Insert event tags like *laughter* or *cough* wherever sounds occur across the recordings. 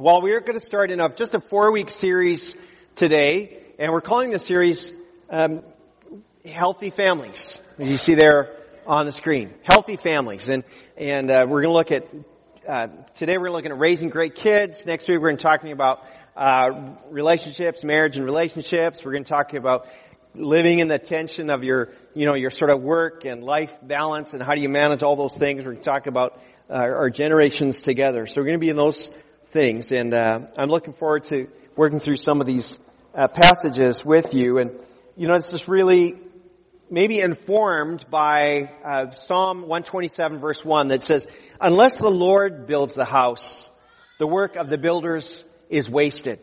Well, we're going to start in a, just a four-week series today, and we're calling the series um, "Healthy Families." As you see there on the screen, "Healthy Families," and and uh, we're going to look at uh, today. We're looking at raising great kids. Next week, we're going to talking about uh, relationships, marriage, and relationships. We're going to talk about living in the tension of your, you know, your sort of work and life balance, and how do you manage all those things. We're going to talk about uh, our generations together. So we're going to be in those things. And uh, I'm looking forward to working through some of these uh, passages with you. And you know, it's just really maybe informed by uh, Psalm 127 verse 1 that says, "Unless the Lord builds the house, the work of the builders is wasted."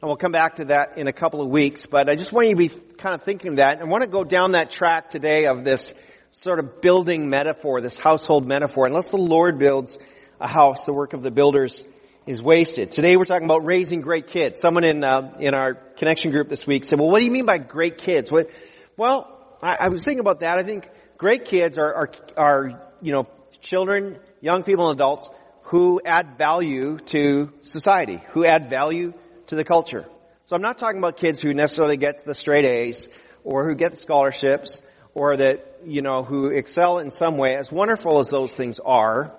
And we'll come back to that in a couple of weeks, but I just want you to be kind of thinking of that. I want to go down that track today of this sort of building metaphor, this household metaphor. Unless the Lord builds a house, the work of the builders is wasted. Today we're talking about raising great kids. Someone in uh, in our connection group this week said, "Well, what do you mean by great kids?" What? Well, I, I was thinking about that. I think great kids are, are are you know children, young people, and adults who add value to society, who add value to the culture. So I'm not talking about kids who necessarily get the straight A's or who get scholarships or that, you know, who excel in some way. As wonderful as those things are,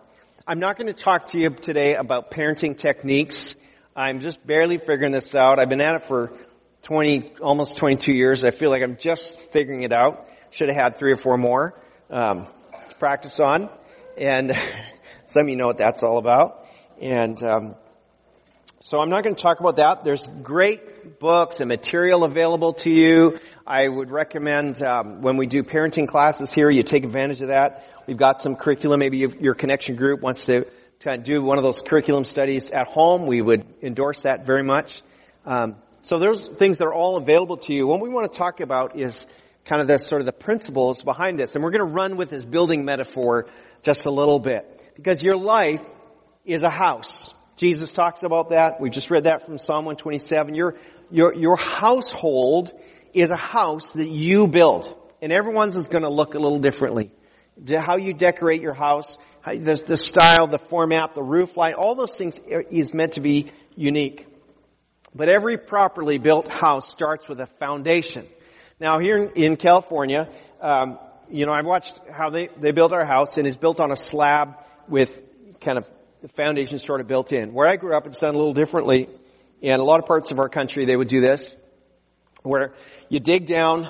I'm not going to talk to you today about parenting techniques. I'm just barely figuring this out. I've been at it for 20, almost 22 years. I feel like I'm just figuring it out. Should have had three or four more um, to practice on, and *laughs* some of you know what that's all about. And um, so I'm not going to talk about that. There's great books and material available to you. I would recommend um, when we do parenting classes here, you take advantage of that. We've got some curriculum. Maybe your connection group wants to, to do one of those curriculum studies at home. We would endorse that very much. Um, so there's things that are all available to you. What we want to talk about is kind of the sort of the principles behind this, and we're going to run with this building metaphor just a little bit because your life is a house. Jesus talks about that. We just read that from Psalm 127. Your your your household is a house that you build, and everyone's is going to look a little differently how you decorate your house, the, the style, the format, the roof line, all those things is meant to be unique. But every properly built house starts with a foundation. Now here in, California, um, you know, I've watched how they, they built our house and it's built on a slab with kind of the foundation sort of built in. Where I grew up, it's done a little differently. In a lot of parts of our country, they would do this, where you dig down,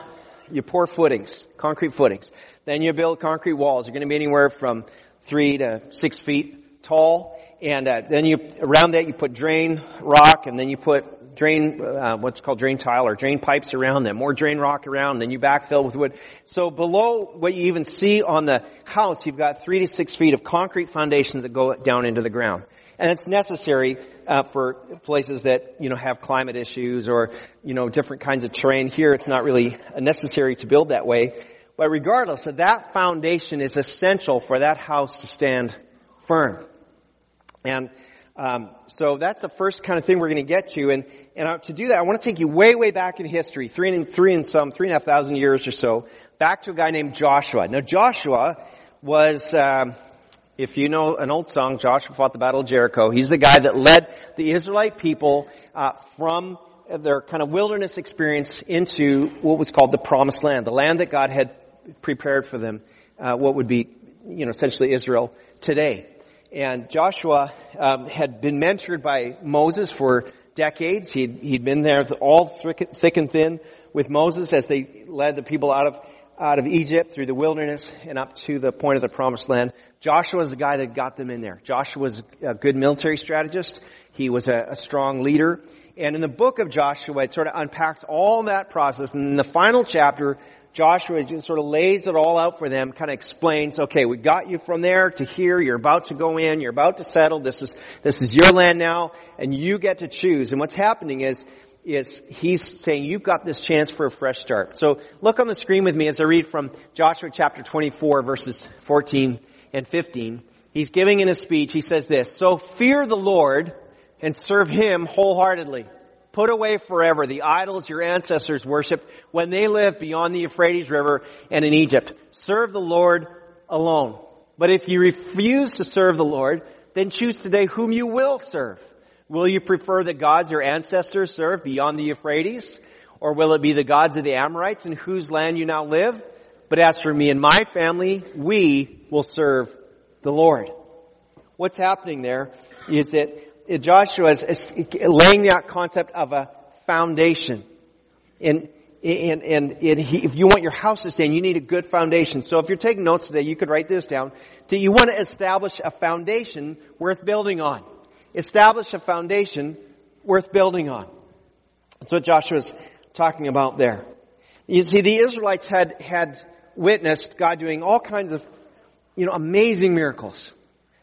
you pour footings, concrete footings. Then you build concrete walls. You're going to be anywhere from three to six feet tall. And uh, then you around that you put drain rock, and then you put drain uh, what's called drain tile or drain pipes around them. More drain rock around. Then you backfill with wood. So below what you even see on the house, you've got three to six feet of concrete foundations that go down into the ground and it's necessary uh, for places that you know have climate issues or you know different kinds of terrain. Here, it's not really necessary to build that way. But regardless, that foundation is essential for that house to stand firm. And um, so that's the first kind of thing we're going to get to. And, and uh, to do that, I want to take you way, way back in history, three and three and some, three and a half thousand years or so, back to a guy named Joshua. Now Joshua was, um, if you know an old song, Joshua fought the Battle of Jericho. He's the guy that led the Israelite people uh, from their kind of wilderness experience into what was called the Promised Land, the land that God had prepared for them uh, what would be, you know, essentially Israel today. And Joshua um, had been mentored by Moses for decades. He'd, he'd been there all thick and thin with Moses as they led the people out of out of Egypt through the wilderness and up to the point of the promised land. Joshua was the guy that got them in there. Joshua was a good military strategist. He was a, a strong leader. And in the book of Joshua, it sort of unpacks all that process. And in the final chapter, Joshua just sort of lays it all out for them, kind of explains, okay, we got you from there to here, you're about to go in, you're about to settle, this is, this is your land now, and you get to choose. And what's happening is, is he's saying you've got this chance for a fresh start. So look on the screen with me as I read from Joshua chapter 24 verses 14 and 15. He's giving in a speech, he says this, so fear the Lord and serve him wholeheartedly. Put away forever the idols your ancestors worshipped when they lived beyond the Euphrates River and in Egypt. Serve the Lord alone. But if you refuse to serve the Lord, then choose today whom you will serve. Will you prefer the gods your ancestors served beyond the Euphrates? Or will it be the gods of the Amorites in whose land you now live? But as for me and my family, we will serve the Lord. What's happening there is that Joshua is laying that concept of a foundation. And, and, and, if you want your house to stand, you need a good foundation. So if you're taking notes today, you could write this down. That you want to establish a foundation worth building on. Establish a foundation worth building on. That's what Joshua's talking about there. You see, the Israelites had, had witnessed God doing all kinds of, you know, amazing miracles.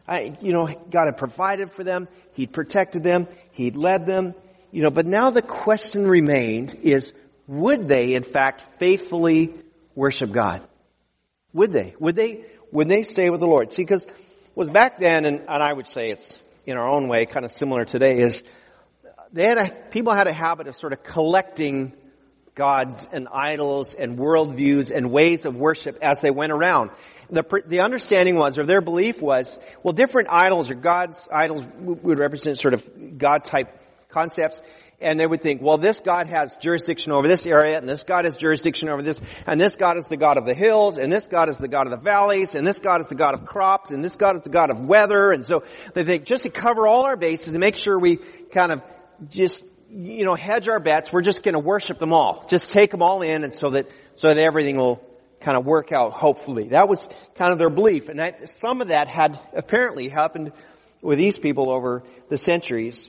I, you know, God had provided for them. He'd protected them. He'd led them. You know, but now the question remained is, would they in fact faithfully worship God? Would they? Would they, would they stay with the Lord? See, because was back then, and, and I would say it's in our own way kind of similar today, is they had a, people had a habit of sort of collecting gods and idols and worldviews and ways of worship as they went around. The, the understanding was, or their belief was, well, different idols or gods, idols would represent sort of God type concepts, and they would think, well, this God has jurisdiction over this area, and this God has jurisdiction over this, and this God is the God of the hills, and this God is the God of the valleys, and this God is the God of crops, and this God is the God of weather, and so they think just to cover all our bases and make sure we kind of just, you know, hedge our bets, we're just gonna worship them all. Just take them all in and so that, so that everything will kind of work out, hopefully. That was kind of their belief. And that, some of that had apparently happened with these people over the centuries.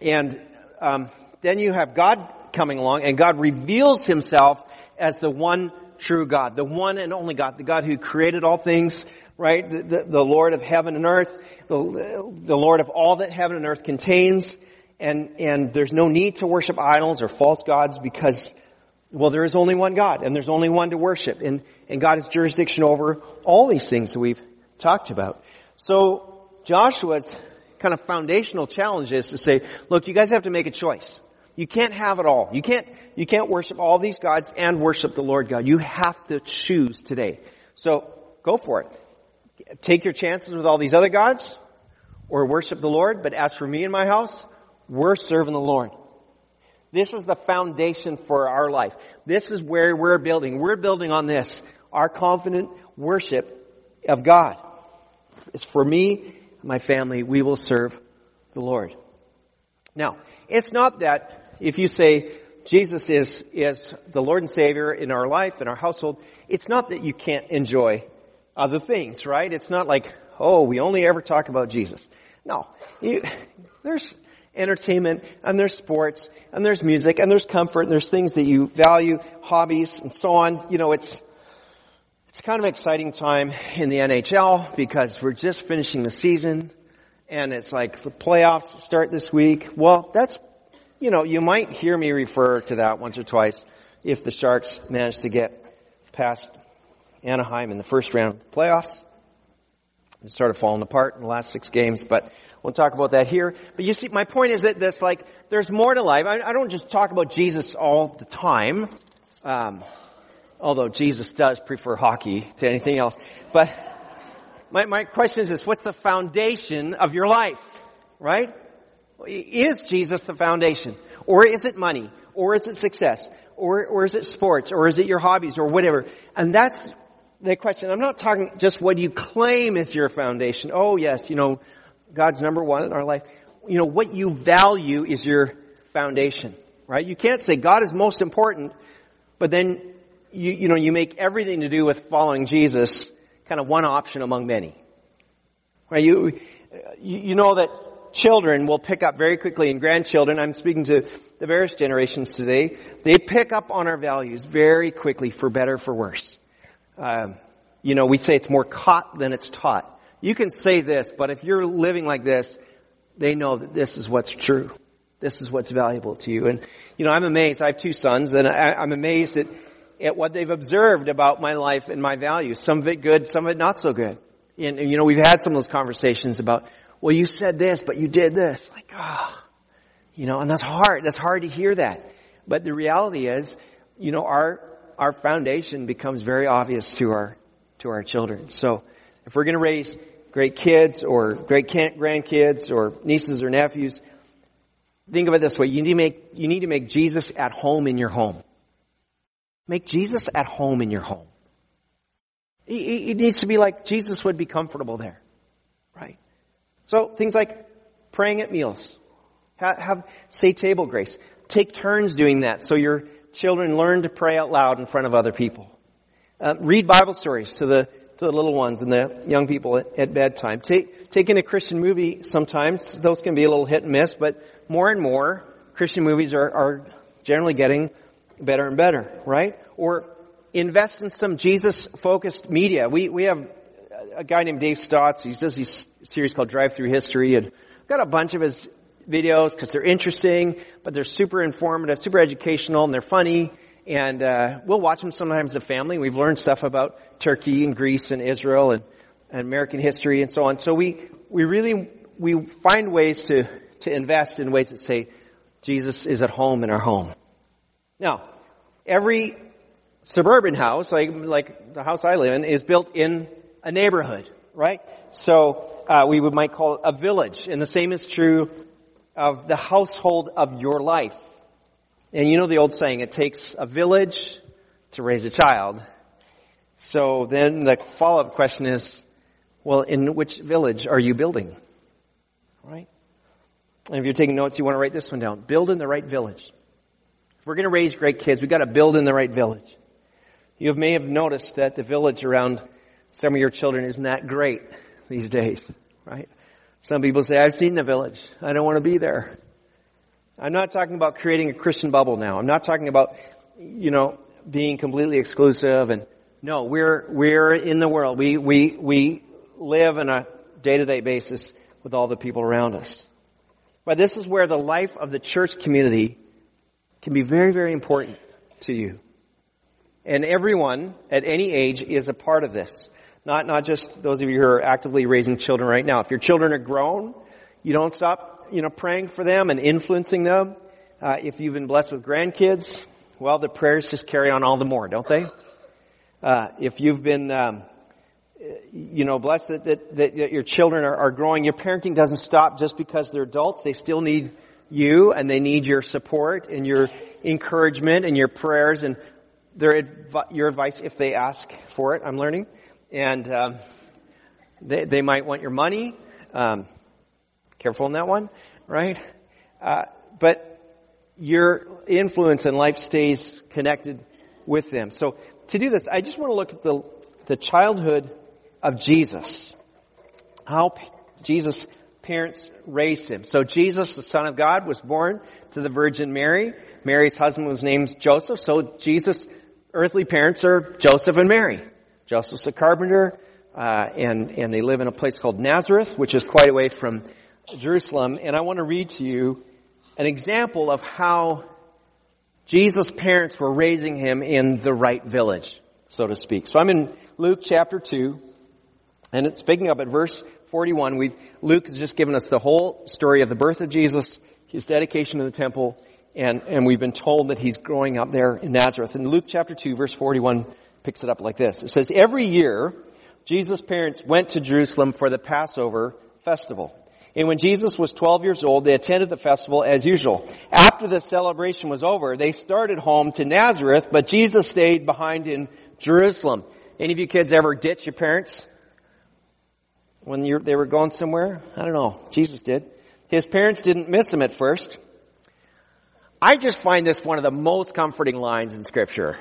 And, um, then you have God coming along and God reveals himself as the one true God, the one and only God, the God who created all things, right? The, the, the Lord of heaven and earth, the, the Lord of all that heaven and earth contains and, and there's no need to worship idols or false gods because, well, there is only one God and there's only one to worship and, and God has jurisdiction over all these things that we've talked about. So Joshua's kind of foundational challenge is to say, look, you guys have to make a choice. You can't have it all. You can't, you can't worship all these gods and worship the Lord God. You have to choose today. So go for it. Take your chances with all these other gods or worship the Lord, but as for me and my house, we're serving the Lord. This is the foundation for our life. This is where we're building. We're building on this. Our confident worship of God. It's for me, my family, we will serve the Lord. Now, it's not that if you say Jesus is, is the Lord and Savior in our life, in our household, it's not that you can't enjoy other things, right? It's not like, oh, we only ever talk about Jesus. No. You, there's, entertainment and there's sports and there's music and there's comfort and there's things that you value, hobbies and so on. You know, it's, it's kind of an exciting time in the NHL because we're just finishing the season and it's like the playoffs start this week. Well, that's, you know, you might hear me refer to that once or twice if the Sharks manage to get past Anaheim in the first round of the playoffs. It started falling apart in the last six games, but Won't talk about that here. But you see, my point is that this, like, there's more to life. I, I don't just talk about Jesus all the time. Um, although Jesus does prefer hockey to anything else. But my, my question is this, what's the foundation of your life? Right? Is Jesus the foundation? Or is it money? Or is it success? Or, or is it sports? Or is it your hobbies? Or whatever? And that's the question. I'm not talking just what you claim is your foundation. Oh yes, you know, God's number one in our life. You know, what you value is your foundation, right? You can't say God is most important, but then you, you know, you make everything to do with following Jesus kind of one option among many. Right? You, you know that children will pick up very quickly and grandchildren, I'm speaking to the various generations today, they pick up on our values very quickly for better, for worse. Um, you know, we say it's more caught than it's taught. You can say this, but if you're living like this, they know that this is what's true. This is what's valuable to you. And, you know, I'm amazed. I have two sons and I, am amazed at, at what they've observed about my life and my values. Some of it good, some of it not so good. And, and you know, we've had some of those conversations about, well, you said this, but you did this. Like, ah, oh, you know, and that's hard. That's hard to hear that. But the reality is, you know, our, our foundation becomes very obvious to our, to our children. So, if we're going to raise great kids or great grandkids or nieces or nephews, Think of it this way. You need to make, you need to make Jesus at home in your home. Make Jesus at home in your home. It needs to be like Jesus would be comfortable there. Right? So things like praying at meals. Have, have, say table grace. Take turns doing that so your children learn to pray out loud in front of other people. Uh, read Bible stories to the to the little ones and the young people at, at bedtime. Take take in a Christian movie sometimes. Those can be a little hit and miss, but more and more Christian movies are, are generally getting better and better, right? Or invest in some Jesus focused media. We we have a guy named Dave Stotts. He does these series called Drive Through History, and got a bunch of his videos because they're interesting, but they're super informative, super educational, and they're funny. And uh, we'll watch them sometimes as a family. We've learned stuff about Turkey and Greece and Israel and, and American history and so on. So we we really we find ways to to invest in ways that say Jesus is at home in our home. Now, every suburban house, like like the house I live in, is built in a neighborhood, right? So uh, we would might call it a village, and the same is true of the household of your life. And you know the old saying, it takes a village to raise a child. So then the follow-up question is, well, in which village are you building? Right? And if you're taking notes, you want to write this one down. Build in the right village. If we're going to raise great kids, we've got to build in the right village. You may have noticed that the village around some of your children isn't that great these days, right? Some people say, I've seen the village. I don't want to be there. I'm not talking about creating a Christian bubble now. I'm not talking about, you know, being completely exclusive and no, we're, we're in the world. We, we, we live on a day-to-day basis with all the people around us. But this is where the life of the church community can be very, very important to you. And everyone at any age is a part of this. Not, not just those of you who are actively raising children right now. If your children are grown, you don't stop, you know, praying for them and influencing them. Uh, if you've been blessed with grandkids, well, the prayers just carry on all the more, don't they? Uh, if you've been, um, you know, blessed that, that, that your children are, are growing, your parenting doesn't stop just because they're adults. They still need you and they need your support and your encouragement and your prayers and their, your advice if they ask for it. I'm learning and um, they, they might want your money. Um, careful in that one, right? Uh, but your influence in life stays connected with them. So to do this, I just want to look at the the childhood of Jesus. How Jesus' parents raised him. So Jesus, the Son of God, was born to the Virgin Mary. Mary's husband was named Joseph. So Jesus' earthly parents are Joseph and Mary. Joseph's a carpenter, uh, and and they live in a place called Nazareth, which is quite away from Jerusalem. And I want to read to you an example of how Jesus' parents were raising him in the right village, so to speak. So I'm in Luke chapter two, and it's picking up at verse 41. We Luke has just given us the whole story of the birth of Jesus, his dedication to the temple, and, and we've been told that he's growing up there in Nazareth. In Luke chapter 2, verse 41, picks it up like this. It says, every year, Jesus' parents went to Jerusalem for the Passover festival. And when Jesus was 12 years old, they attended the festival as usual. After the celebration was over, they started home to Nazareth, but Jesus stayed behind in Jerusalem. Any of you kids ever ditch your parents? When they were going somewhere? I don't know. Jesus did. His parents didn't miss him at first. I just find this one of the most comforting lines in scripture.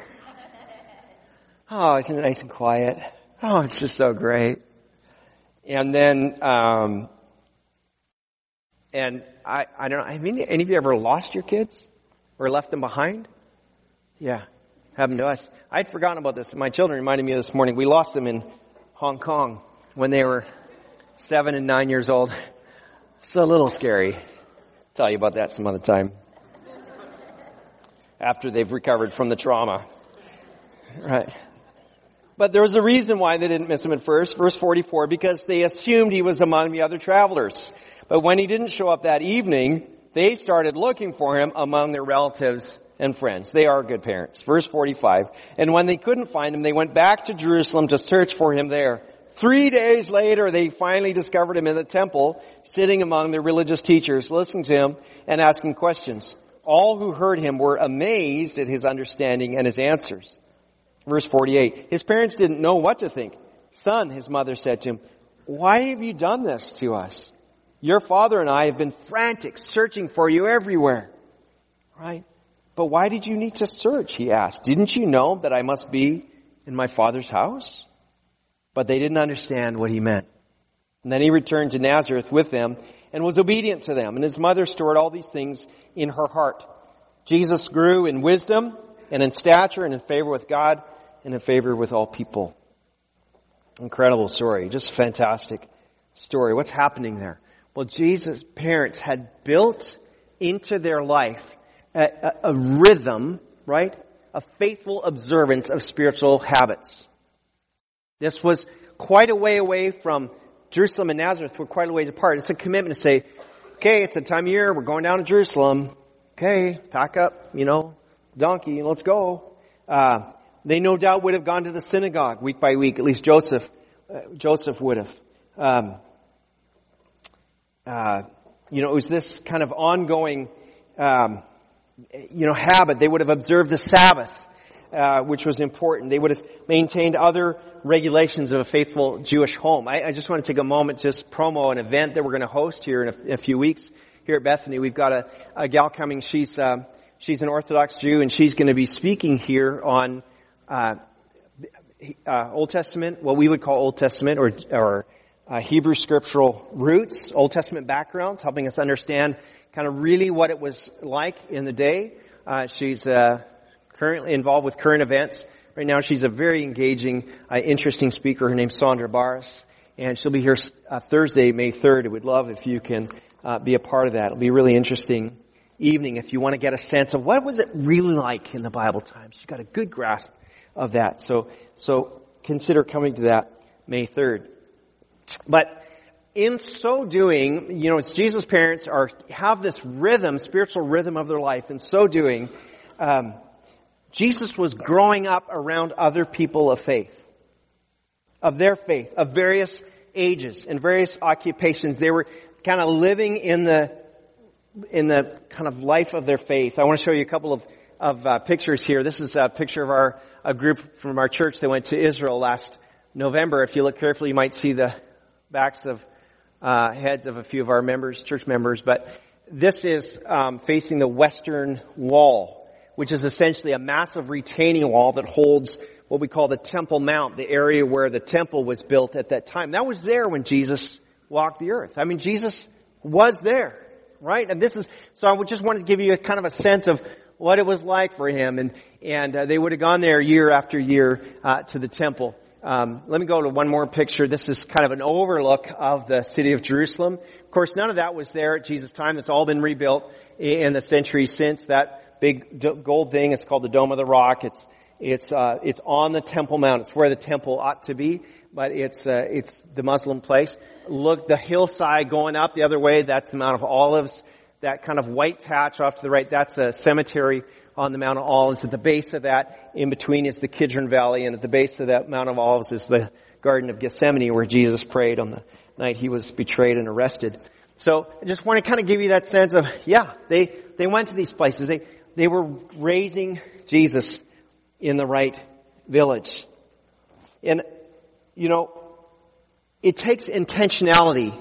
Oh, isn't it nice and quiet? Oh, it's just so great. And then, um, and I, I don't know, I mean, any of you ever lost your kids? Or left them behind? Yeah, happened to us. I'd forgotten about this. My children reminded me this morning. We lost them in Hong Kong when they were seven and nine years old. It's a little scary. I'll tell you about that some other time. After they've recovered from the trauma. Right. But there was a reason why they didn't miss him at first. Verse 44, because they assumed he was among the other travelers. But when he didn't show up that evening, they started looking for him among their relatives and friends. They are good parents. Verse 45, and when they couldn't find him, they went back to Jerusalem to search for him there. Three days later, they finally discovered him in the temple, sitting among the religious teachers, listening to him and asking questions. All who heard him were amazed at his understanding and his answers. Verse 48. His parents didn't know what to think. Son, his mother said to him, why have you done this to us? Your father and I have been frantic, searching for you everywhere. Right? But why did you need to search? He asked. Didn't you know that I must be in my father's house? But they didn't understand what he meant. And then he returned to Nazareth with them and was obedient to them. And his mother stored all these things in her heart. Jesus grew in wisdom and in stature and in favor with God and in favor with all people. Incredible story. Just fantastic story. What's happening there? Well, Jesus' parents had built into their life a, a, a rhythm, right? A faithful observance of spiritual habits. This was quite a way away from Jerusalem and Nazareth were quite a ways apart. It's a commitment to say, okay, it's a time of year, we're going down to Jerusalem. Okay, pack up, you know, donkey, let's go. Uh, they no doubt would have gone to the synagogue week by week. At least Joseph, uh, Joseph would have. Um, uh, you know, it was this kind of ongoing, um, you know, habit. They would have observed the Sabbath, uh, which was important. They would have maintained other regulations of a faithful Jewish home. I, I just want to take a moment just promo an event that we're going to host here in a, in a few weeks here at Bethany. We've got a, a gal coming. She's uh, she's an Orthodox Jew, and she's going to be speaking here on uh, uh, Old Testament, what we would call Old Testament or or uh, Hebrew scriptural roots, Old Testament backgrounds, helping us understand kind of really what it was like in the day. Uh, she's uh, currently involved with current events. Right now, she's a very engaging, uh, interesting speaker. Her name's Sandra Barris, and she'll be here Thursday, May 3rd. I would love if you can uh, be a part of that. It'll be a really interesting evening if you want to get a sense of what was it really like in the Bible times. She's got a good grasp of that. So, so consider coming to that May 3rd. But in so doing, you know, it's Jesus' parents are, have this rhythm, spiritual rhythm of their life. In so doing, um, Jesus was growing up around other people of faith, of their faith, of various ages and various occupations. They were kind of living in the, in the kind of life of their faith. I want to show you a couple of, of uh, pictures here. This is a picture of our, a group from our church that went to Israel last November. If you look carefully, you might see the backs of uh, heads of a few of our members, church members, but this is um, facing the western wall, which is essentially a massive retaining wall that holds what we call the Temple Mount, the area where the temple was built at that time. That was there when Jesus walked the earth. I mean, Jesus was there, right? And this is, so I just wanted to give you a kind of a sense of what it was like for him. And, and uh, they would have gone there year after year uh, to the temple. Um, let me go to one more picture. This is kind of an overlook of the city of Jerusalem. Of course, none of that was there at Jesus' time. It's all been rebuilt in the centuries since. That big gold thing is called the Dome of the Rock. It's it's uh, it's on the Temple Mount. It's where the temple ought to be, but it's uh, it's the Muslim place. Look, the hillside going up the other way. That's the Mount of Olives. That kind of white patch off to the right. That's a cemetery on the Mount of Olives. At the base of that, in between is the Kidron Valley, and at the base of that Mount of Olives is the Garden of Gethsemane where Jesus prayed on the night he was betrayed and arrested. So I just want to kind of give you that sense of, yeah, they, they went to these places. They, they were raising Jesus in the right village. And, you know, it takes intentionality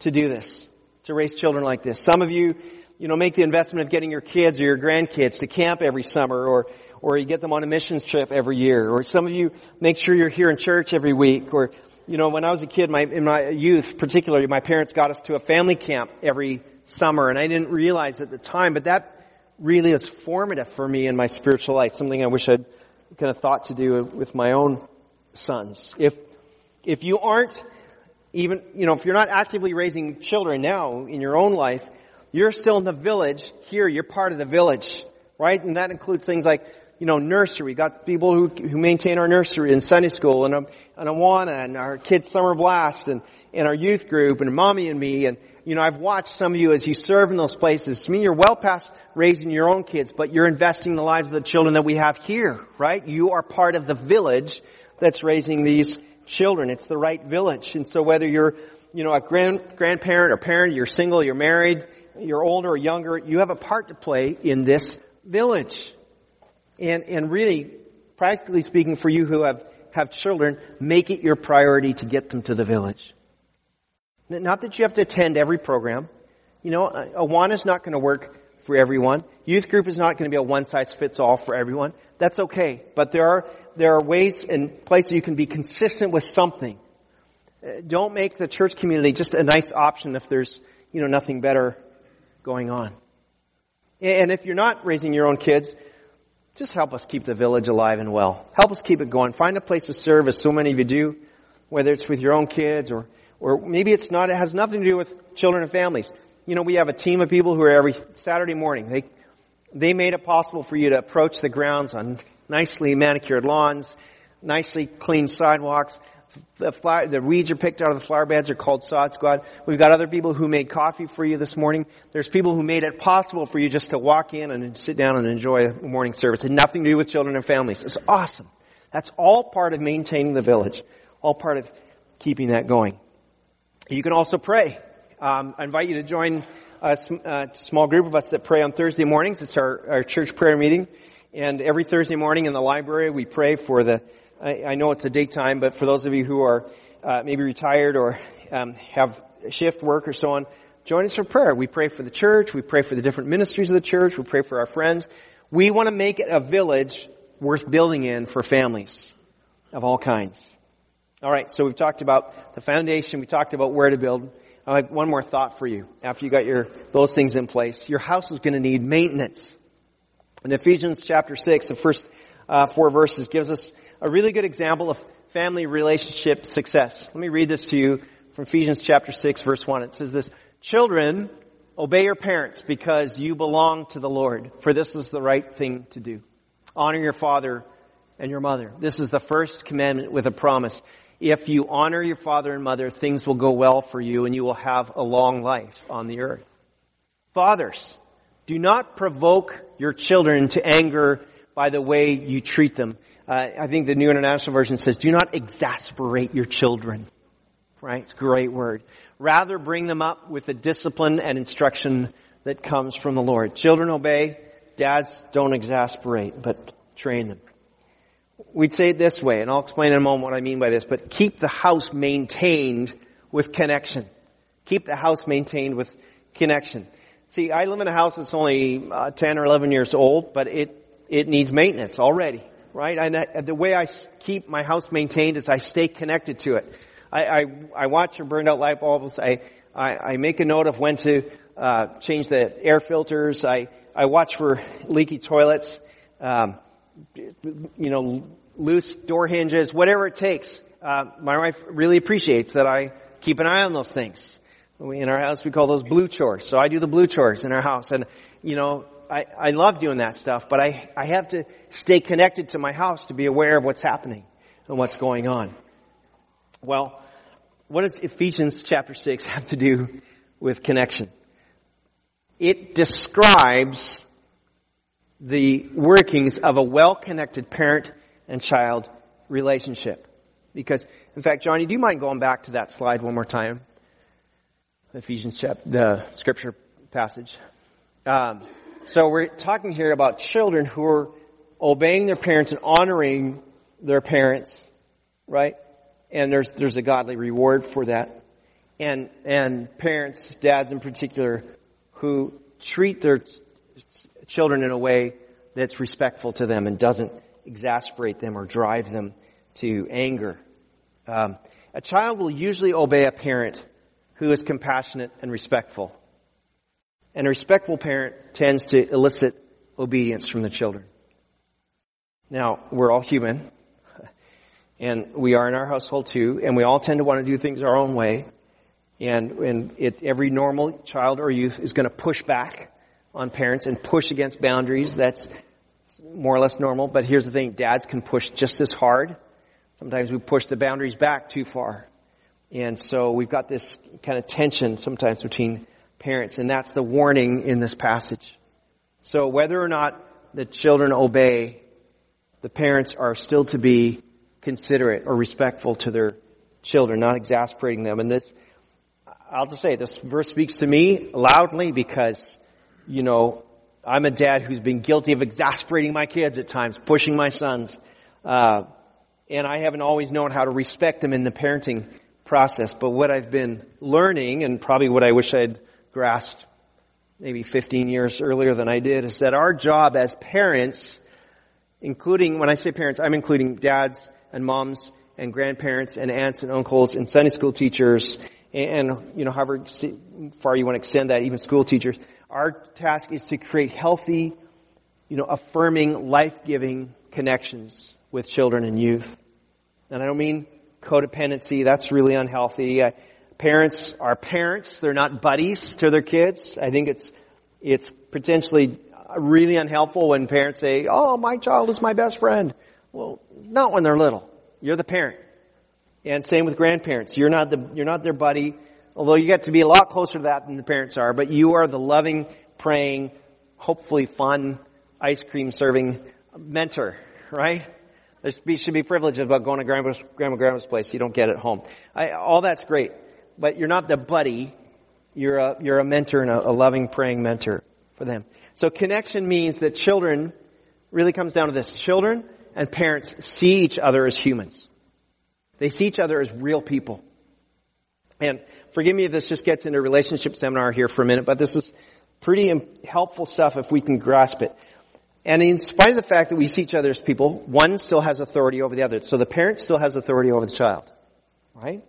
to do this, to raise children like this. Some of you you know, make the investment of getting your kids or your grandkids to camp every summer or, or you get them on a missions trip every year. Or some of you make sure you're here in church every week. Or, you know, when I was a kid, my, in my youth particularly, my parents got us to a family camp every summer and I didn't realize at the time, but that really is formative for me in my spiritual life. Something I wish I'd kind of thought to do with my own sons. If, if you aren't even, you know, if you're not actively raising children now in your own life, you're still in the village. Here, you're part of the village, right? And that includes things like, you know, nursery. Got people who, who maintain our nursery and Sunday school and, and Awana and our kids summer blast and, and our youth group and mommy and me. And, you know, I've watched some of you as you serve in those places. I mean, you're well past raising your own kids, but you're investing the lives of the children that we have here, right? You are part of the village that's raising these children. It's the right village. And so whether you're, you know, a grand, grandparent or parent, you're single, you're married, you're older or younger, you have a part to play in this village. And, and really, practically speaking, for you who have, have children, make it your priority to get them to the village. Not that you have to attend every program. You know, Awana is not going to work for everyone. Youth group is not going to be a one size fits all for everyone. That's okay. But there are, there are ways and places you can be consistent with something. Uh, don't make the church community just a nice option if there's, you know, nothing better going on. And if you're not raising your own kids, just help us keep the village alive and well. Help us keep it going. Find a place to serve as so many of you do, whether it's with your own kids or, or maybe it's not, it has nothing to do with children and families. You know, we have a team of people who are every Saturday morning. They, they made it possible for you to approach the grounds on nicely manicured lawns, nicely clean sidewalks. The, the weeds are picked out of the flower beds are called sod squad. We've got other people who made coffee for you this morning. There's people who made it possible for you just to walk in and sit down and enjoy a morning service. It had nothing to do with children and families. It's awesome. That's all part of maintaining the village. All part of keeping that going. You can also pray. Um, I invite you to join a, a, small group of us that pray on Thursday mornings. It's our, our church prayer meeting. And every Thursday morning in the library, we pray for the, I, I know it's a daytime, but for those of you who are uh, maybe retired or um, have shift work or so on, join us for prayer. We pray for the church. We pray for the different ministries of the church. We pray for our friends. We want to make it a village worth building in for families of all kinds. All right, so we've talked about the foundation. We talked about where to build. I have one more thought for you after you got your, those things in place. Your house is going to need maintenance. In Ephesians chapter 6, the first uh, four verses gives us a really good example of family relationship success. Let me read this to you from Ephesians chapter 6 verse 1. It says this, Children, obey your parents because you belong to the Lord, for this is the right thing to do. Honor your father and your mother. This is the first commandment with a promise if you honor your father and mother, things will go well for you and you will have a long life on the earth. Fathers, do not provoke your children to anger by the way you treat them. Uh, I think the New International Version says, do not exasperate your children. Right? Great word. Rather bring them up with the discipline and instruction that comes from the Lord. Children obey. Dads don't exasperate, but train them we'd say it this way, and I'll explain in a moment what I mean by this, but keep the house maintained with connection. Keep the house maintained with connection. See, I live in a house that's only uh, 10 or 11 years old, but it, it needs maintenance already, right? And I, the way I keep my house maintained is I stay connected to it. I, I, I watch for burned out light bulbs. I, I, I make a note of when to uh, change the air filters. I, I watch for leaky toilets. Um, you know, loose door hinges, whatever it takes. Uh, my wife really appreciates that I keep an eye on those things. In our house, we call those blue chores. So I do the blue chores in our house, and you know, I, I love doing that stuff. But I I have to stay connected to my house to be aware of what's happening and what's going on. Well, what does Ephesians chapter six have to do with connection? It describes the workings of a well-connected parent and child relationship. Because, in fact, Johnny, do you mind going back to that slide one more time? Ephesians chapter, the scripture passage. Um, so we're talking here about children who are obeying their parents and honoring their parents, right? And there's there's a godly reward for that. And and parents, dads in particular, who treat their children in a way that's respectful to them and doesn't exasperate them or drive them to anger. Um, a child will usually obey a parent who is compassionate and respectful. And a respectful parent tends to elicit obedience from the children. Now, we're all human, *laughs* and we are in our household too, and we all tend to want to do things our own way. And, and it, every normal child or youth is going to push back on parents and push against boundaries. That's more or less normal. But here's the thing. Dads can push just as hard. Sometimes we push the boundaries back too far. And so we've got this kind of tension sometimes between parents. And that's the warning in this passage. So whether or not the children obey, the parents are still to be considerate or respectful to their children, not exasperating them. And this, I'll just say, this verse speaks to me loudly because, you know, I'm a dad who's been guilty of exasperating my kids at times, pushing my sons. Uh, and I haven't always known how to respect them in the parenting process. But what I've been learning, and probably what I wish I'd grasped maybe 15 years earlier than I did, is that our job as parents, including, when I say parents, I'm including dads and moms and grandparents and aunts and uncles and Sunday school teachers and, you know, however far you want to extend that, even school teachers. Our task is to create healthy, you know, affirming, life-giving connections with children and youth. And I don't mean codependency. That's really unhealthy. Uh, parents are parents. They're not buddies to their kids. I think it's, it's potentially really unhelpful when parents say, oh, my child is my best friend. Well, not when they're little. You're the parent. And same with grandparents. You're not the, you're not their buddy, although you get to be a lot closer to that than the parents are, but you are the loving, praying, hopefully fun, ice cream serving mentor, right? There should be privileges about going to grandma's, grandma grandma's place. You don't get it home. I, all that's great, but you're not the buddy. You're a, you're a mentor and a, a loving, praying mentor for them. So connection means that children really comes down to this. Children and parents see each other as humans. They see each other as real people. And forgive me if this just gets into relationship seminar here for a minute, but this is pretty helpful stuff if we can grasp it. And in spite of the fact that we see each other as people, one still has authority over the other. So the parent still has authority over the child. Right?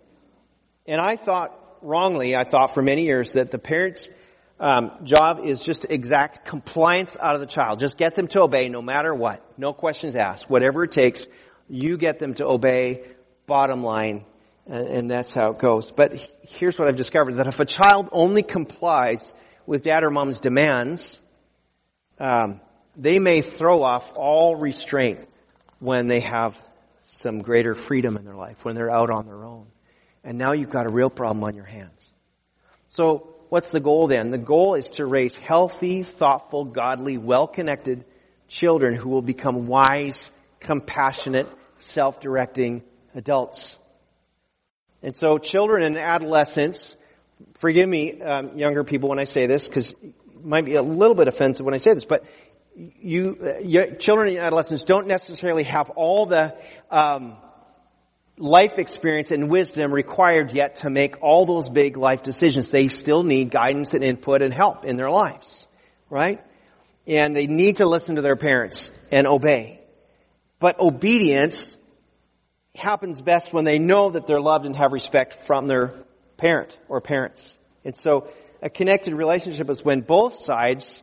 And I thought wrongly, I thought for many years that the parent's um, job is just to exact compliance out of the child. Just get them to obey no matter what. No questions asked. Whatever it takes, you get them to obey, bottom line, and, that's how it goes. But here's what I've discovered, that if a child only complies with dad or mom's demands, um, they may throw off all restraint when they have some greater freedom in their life, when they're out on their own. And now you've got a real problem on your hands. So what's the goal then? The goal is to raise healthy, thoughtful, godly, well-connected children who will become wise, compassionate, self-directing adults. And so children and adolescents, forgive me, um, younger people, when I say this, because it might be a little bit offensive when I say this, but you, uh, children and adolescents don't necessarily have all the um, life experience and wisdom required yet to make all those big life decisions. They still need guidance and input and help in their lives, right? And they need to listen to their parents and obey. But obedience happens best when they know that they're loved and have respect from their parent or parents. And so a connected relationship is when both sides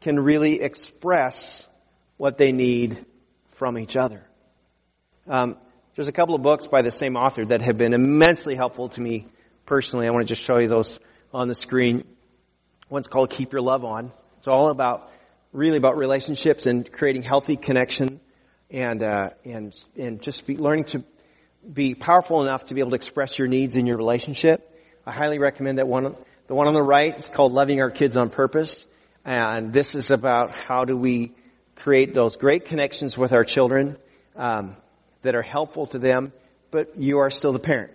can really express what they need from each other. Um, there's a couple of books by the same author that have been immensely helpful to me personally. I want to just show you those on the screen. One's called Keep Your Love On. It's all about, really about relationships and creating healthy connection and, uh, and, and just be learning to be powerful enough to be able to express your needs in your relationship. I highly recommend that one. The one on the right is called Loving Our Kids on Purpose. And this is about how do we create those great connections with our children um, that are helpful to them, but you are still the parent.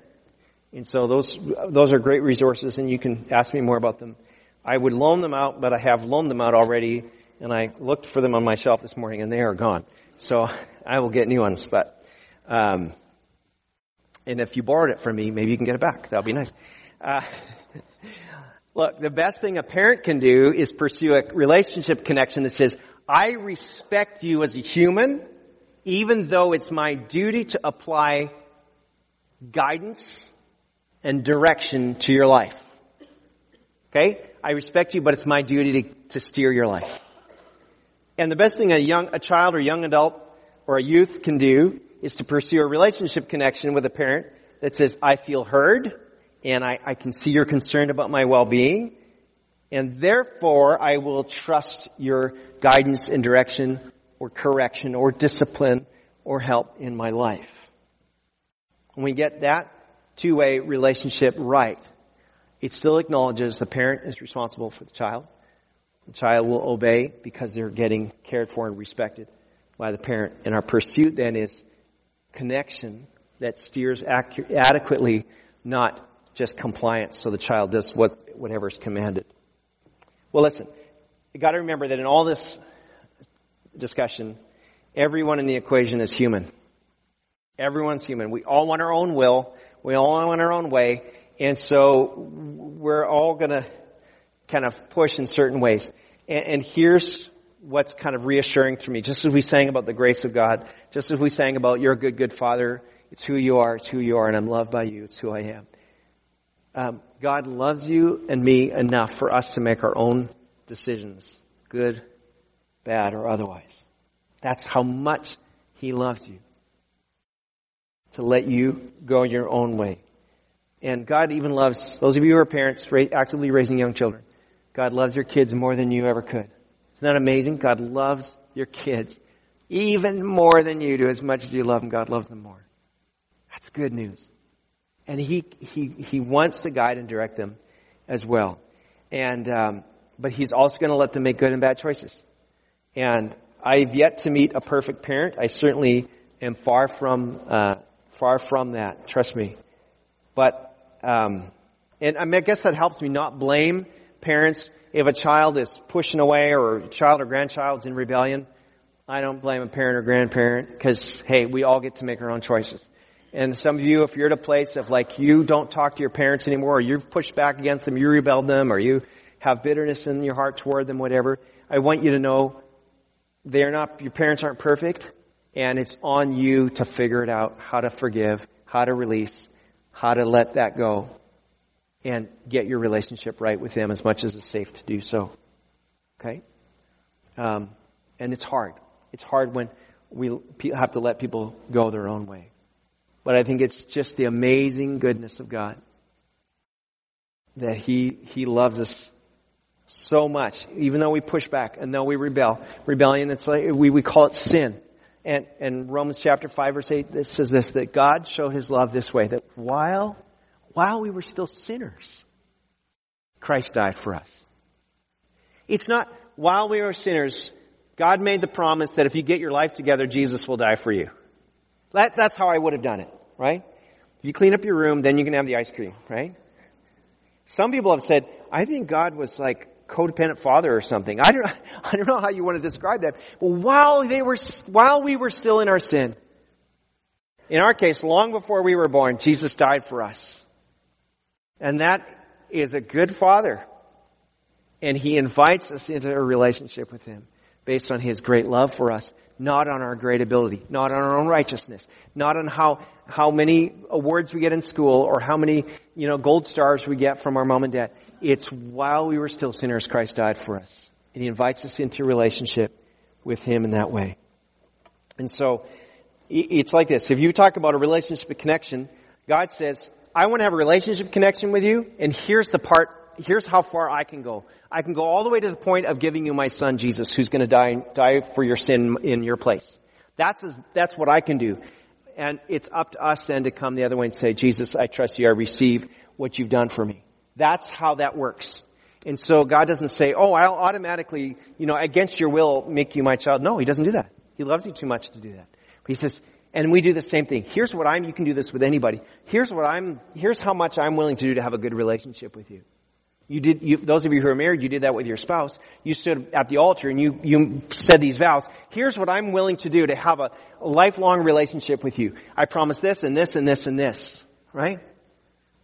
And so those those are great resources, and you can ask me more about them. I would loan them out, but I have loaned them out already, and I looked for them on my shelf this morning, and they are gone. So I will get new ones. But um, and if you borrowed it from me, maybe you can get it back. That would be nice. Uh, *laughs* Look, the best thing a parent can do is pursue a relationship connection that says, I respect you as a human, even though it's my duty to apply guidance and direction to your life. Okay? I respect you, but it's my duty to, to steer your life. And the best thing a young, a child or young adult or a youth can do is to pursue a relationship connection with a parent that says, I feel heard, and I, I can see you're concerned about my well-being, and therefore I will trust your guidance and direction or correction or discipline or help in my life. When we get that two-way relationship right, it still acknowledges the parent is responsible for the child. The child will obey because they're getting cared for and respected by the parent. And our pursuit then is connection that steers adequately, not just compliance so the child does what, whatever is commanded. Well listen, you gotta remember that in all this discussion, everyone in the equation is human. Everyone's human. We all want our own will. We all want our own way. And so we're all gonna kind of push in certain ways. And, and here's what's kind of reassuring to me. Just as we sang about the grace of God, just as we sang about you're a good, good father, it's who you are, it's who you are, and I'm loved by you, it's who I am. Um, God loves you and me enough for us to make our own decisions, good, bad, or otherwise. That's how much He loves you. To let you go your own way. And God even loves, those of you who are parents, actively raising young children, God loves your kids more than you ever could. Isn't that amazing? God loves your kids even more than you do. As much as you love them, God loves them more. That's good news. And He, He, He wants to guide and direct them as well. And, um, but He's also going to let them make good and bad choices. And I've yet to meet a perfect parent. I certainly am far from, uh, far from that. Trust me. But, um, and I, mean, I guess that helps me not blame parents if a child is pushing away or a child or grandchild's in rebellion. I don't blame a parent or grandparent because, hey, we all get to make our own choices. And some of you, if you're at a place of like you don't talk to your parents anymore, or you've pushed back against them, you rebelled them, or you have bitterness in your heart toward them, whatever, I want you to know they're not, your parents aren't perfect, and it's on you to figure it out, how to forgive, how to release, how to let that go, and get your relationship right with them as much as it's safe to do so. Okay? Um, and it's hard. It's hard when we have to let people go their own way. But I think it's just the amazing goodness of God that He, He loves us so much, even though we push back and though we rebel. Rebellion, it's like, we, we call it sin. And, and Romans chapter 5 verse 8 it says this, that God showed His love this way, that while, while we were still sinners, Christ died for us. It's not while we were sinners, God made the promise that if you get your life together, Jesus will die for you. That, that's how I would have done it, right? If you clean up your room, then you can have the ice cream, right? Some people have said, I think God was like codependent father or something. I don't, *laughs* I don't know how you want to describe that. But while they were, while we were still in our sin, in our case, long before we were born, Jesus died for us. And that is a good father. And he invites us into a relationship with him based on his great love for us not on our great ability, not on our own righteousness, not on how, how many awards we get in school or how many, you know, gold stars we get from our mom and dad. It's while we were still sinners, Christ died for us. And he invites us into a relationship with him in that way. And so, it's like this. If you talk about a relationship connection, God says, I want to have a relationship connection with you, and here's the part here's how far I can go. I can go all the way to the point of giving you my son Jesus, who's going to die, die for your sin in your place. That's, as, that's what I can do. And it's up to us then to come the other way and say, Jesus, I trust you. I receive what you've done for me. That's how that works. And so God doesn't say, oh, I'll automatically, you know, against your will make you my child. No, He doesn't do that. He loves you too much to do that. But He says, and we do the same thing. Here's what I'm, you can do this with anybody. Here's what I'm, here's how much I'm willing to do to have a good relationship with you. You did, you, those of you who are married, you did that with your spouse. You stood at the altar and you, you said these vows. Here's what I'm willing to do to have a, lifelong relationship with you. I promise this and this and this and this. Right?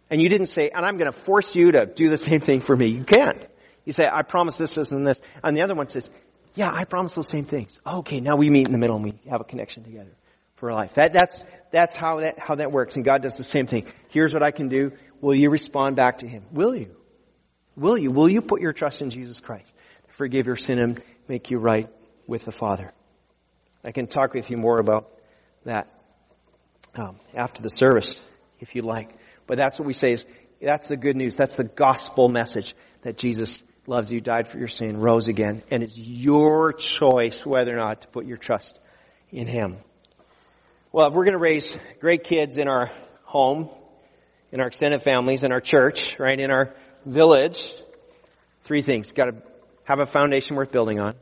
And you didn't say, and I'm going to force you to do the same thing for me. You can't. You say, I promise this, this, and this. And the other one says, yeah, I promise those same things. Okay, now we meet in the middle and we have a connection together for life. That, that's, that's how that, how that works. And God does the same thing. Here's what I can do. Will you respond back to Him? Will you? Will you? Will you put your trust in Jesus Christ to forgive your sin and make you right with the Father? I can talk with you more about that um, after the service, if you like. But that's what we say is that's the good news. That's the gospel message that Jesus loves you, died for your sin, rose again, and it's your choice whether or not to put your trust in Him. Well, we're going to raise great kids in our home, in our extended families, in our church, right, in our village, three things. Got to have a foundation worth building on,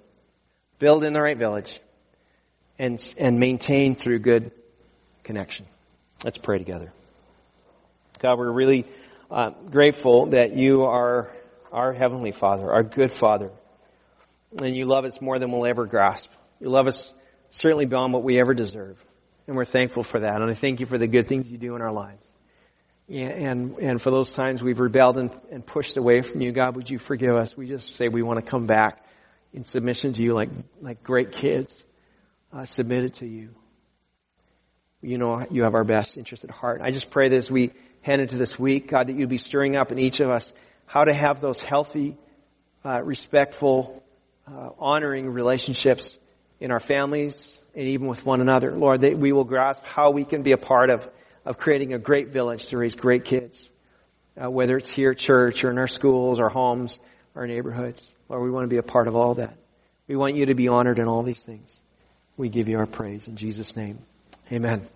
build in the right village, and, and maintain through good connection. Let's pray together. God, we're really uh, grateful that you are our Heavenly Father, our good Father. And you love us more than we'll ever grasp. You love us certainly beyond what we ever deserve. And we're thankful for that. And I thank you for the good things you do in our lives. And, and for those times we've rebelled and, and pushed away from you, God, would you forgive us? We just say we want to come back in submission to you like, like great kids, uh, submitted to you. You know you have our best interest at heart. I just pray that as we head into this week, God, that you'd be stirring up in each of us how to have those healthy, uh, respectful, uh, honoring relationships in our families and even with one another. Lord, that we will grasp how we can be a part of, of creating a great village to raise great kids, uh, whether it's here at church or in our schools, our homes, our neighborhoods. Lord, we want to be a part of all that. We want you to be honored in all these things. We give you our praise in Jesus' name. Amen.